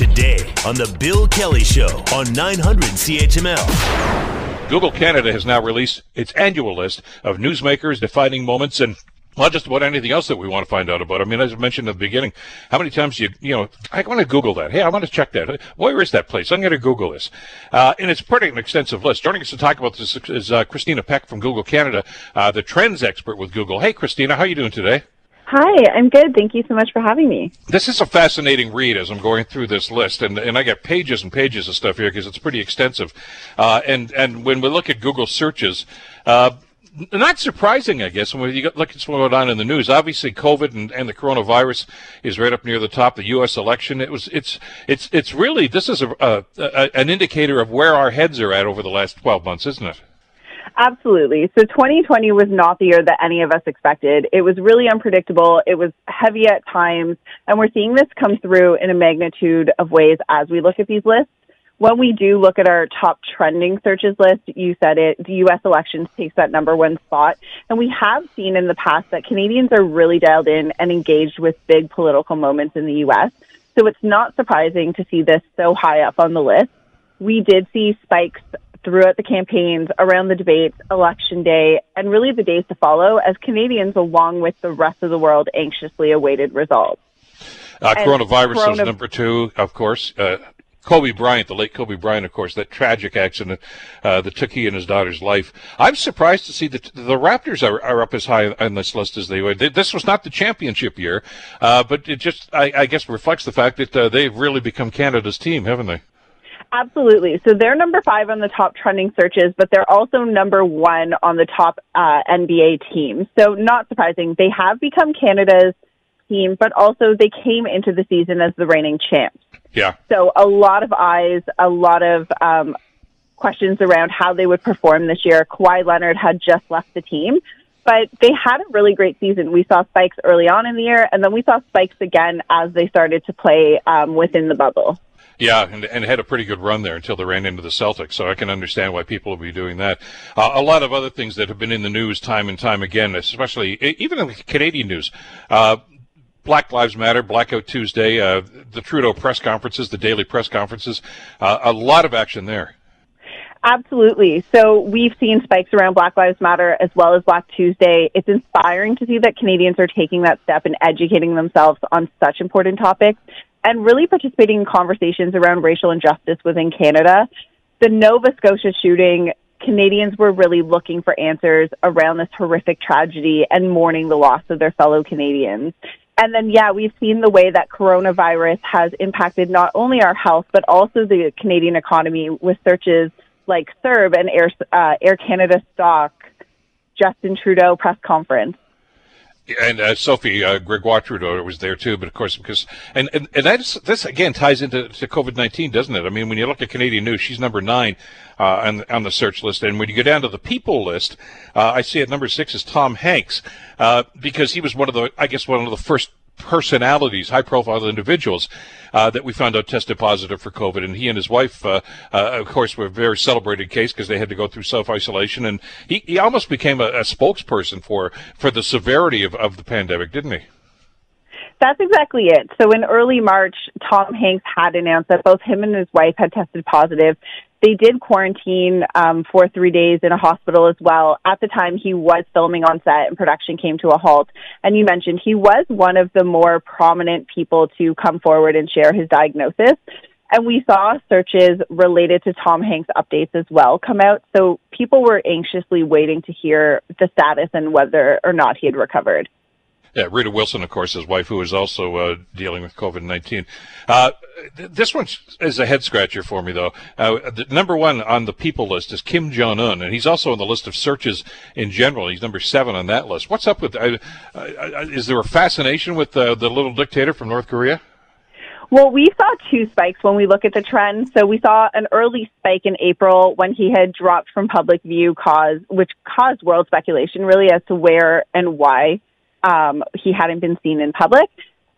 today on The Bill Kelly Show on 900 CHML. Google Canada has now released its annual list of newsmakers defining moments and well, just about anything else that we want to find out about. I mean, as I mentioned at the beginning, how many times you, you know, I want to Google that. Hey, I want to check that. Where is that place? I'm going to Google this. Uh, and it's pretty an extensive list. Joining us to talk about this is uh, Christina Peck from Google Canada, uh, the trends expert with Google. Hey, Christina, how are you doing today? Hi, I'm good. Thank you so much for having me. This is a fascinating read as I'm going through this list, and, and I got pages and pages of stuff here because it's pretty extensive. Uh, and and when we look at Google searches, uh, not surprising, I guess, when you look at what's going on in the news. Obviously, COVID and, and the coronavirus is right up near the top. The U.S. election. It was. It's. It's. It's really. This is a, a, a an indicator of where our heads are at over the last 12 months, isn't it? Absolutely. So 2020 was not the year that any of us expected. It was really unpredictable. It was heavy at times. And we're seeing this come through in a magnitude of ways as we look at these lists. When we do look at our top trending searches list, you said it, the U.S. elections takes that number one spot. And we have seen in the past that Canadians are really dialed in and engaged with big political moments in the U.S. So it's not surprising to see this so high up on the list. We did see spikes throughout the campaigns, around the debates, election day, and really the days to follow as Canadians, along with the rest of the world, anxiously awaited results. Uh, coronavirus corona- is number two, of course. Uh, Kobe Bryant, the late Kobe Bryant, of course, that tragic accident uh, that took he and his daughter's life. I'm surprised to see that the Raptors are, are up as high on this list as they were. This was not the championship year, uh, but it just, I, I, guess, reflects the fact that uh, they've really become Canada's team, haven't they? Absolutely. So they're number five on the top trending searches, but they're also number one on the top uh, NBA teams. So not surprising. They have become Canada's team, but also they came into the season as the reigning champs. Yeah. So a lot of eyes, a lot of um, questions around how they would perform this year. Kawhi Leonard had just left the team, but they had a really great season. We saw spikes early on in the year, and then we saw spikes again as they started to play um, within the bubble. Yeah, and, and had a pretty good run there until they ran into the Celtics. So I can understand why people will be doing that. Uh, a lot of other things that have been in the news time and time again, especially even in Canadian news. Uh, Black Lives Matter, Blackout Tuesday, uh, the Trudeau press conferences, the daily press conferences, uh, a lot of action there. Absolutely. So we've seen spikes around Black Lives Matter as well as Black Tuesday. It's inspiring to see that Canadians are taking that step and educating themselves on such important topics and really participating in conversations around racial injustice within Canada. The Nova Scotia shooting, Canadians were really looking for answers around this horrific tragedy and mourning the loss of their fellow Canadians. And then, yeah, we've seen the way that coronavirus has impacted not only our health, but also the Canadian economy with searches like CERB and Air, uh, Air Canada stock, Justin Trudeau press conference and uh, Sophie uh, Gregoire Trudeau was there too, but of course because and and, and that's this again ties into to COVID nineteen, doesn't it? I mean, when you look at Canadian news, she's number nine uh, on on the search list, and when you go down to the people list, uh, I see at number six is Tom Hanks uh, because he was one of the I guess one of the first personalities, high profile individuals uh, that we found out tested positive for COVID. And he and his wife, uh, uh, of course, were a very celebrated case because they had to go through self isolation. And he, he almost became a, a, spokesperson for, for the severity of, of the pandemic, didn't he? That's exactly it. So in early March, Tom Hanks had announced that both him and his wife had tested positive they did quarantine um, for three days in a hospital as well. At the time, he was filming on set and production came to a halt. And you mentioned he was one of the more prominent people to come forward and share his diagnosis. And we saw searches related to Tom Hanks updates as well come out. So people were anxiously waiting to hear the status and whether or not he had recovered. Yeah, Rita Wilson, of course, his wife, who is also uh, dealing with COVID 19. Uh, th- this one is a head scratcher for me, though. Uh, the number one on the people list is Kim Jong un, and he's also on the list of searches in general. He's number seven on that list. What's up with uh, uh, Is there a fascination with the little dictator from North Korea? Well, we saw two spikes when we look at the trend. So we saw an early spike in April when he had dropped from public view, cause which caused world speculation really as to where and why um, he hadn't been seen in public.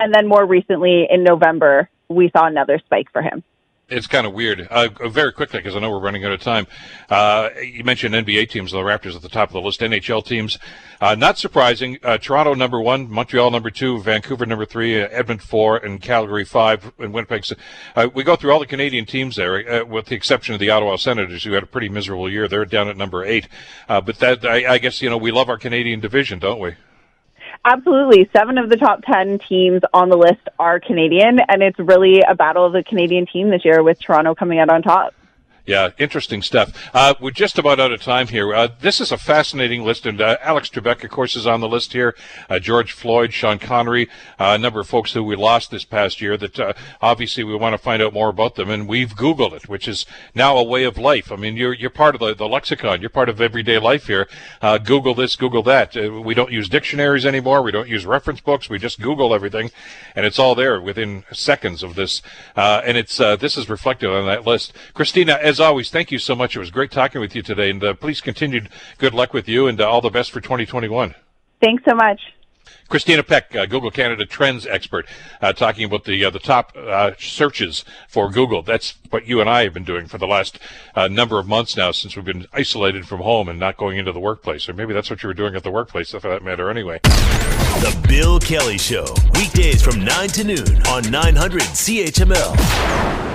And then more recently in November, we saw another spike for him. it's kind of weird. Uh, very quickly, because I know we're running out of time. Uh, you mentioned NBA teams, the Raptors at the top of the list. NHL teams, uh, not surprising. Uh, Toronto number one, Montreal number two, Vancouver number three, uh, Edmonton four, and Calgary five, and Winnipeg. Uh, we go through all the Canadian teams there, with the exception of the Ottawa Senators, who had a pretty miserable year. They're down at number eight. but that, I, I guess, you know, we love our Canadian division, don't we? Absolutely. Seven of the top 10 teams on the list are Canadian, and it's really a battle of the Canadian team this year with Toronto coming out on top. Yeah, interesting stuff. Uh, we're just about out of time here. Uh, this is a fascinating list, and uh, Alex Trebek, of course, is on the list here. Uh, George Floyd, Sean Connery, uh, a number of folks who we lost this past year. That uh, obviously we want to find out more about them, and we've Googled it, which is now a way of life. I mean, you're you're part of the, the lexicon. You're part of everyday life here. Google this, Google that. we don't use dictionaries anymore. We don't use reference books. We just Google everything, and it's all there within seconds of this. and it's this is reflected on that list. Christina as always, thank you so much. It was great talking with you today, and uh, please continue. Good luck with you, and uh, all the best for 2021. Thanks so much. Christina Peck, uh, Google Canada Trends expert, uh, talking about the uh, the top uh, searches for Google. That's what you and I have been doing for the last uh, number of months now, since we've been isolated from home and not going into the workplace. Or maybe that's what you were doing at the workplace, for that matter. Anyway, the Bill Kelly Show, weekdays from nine to noon on 900 CHML.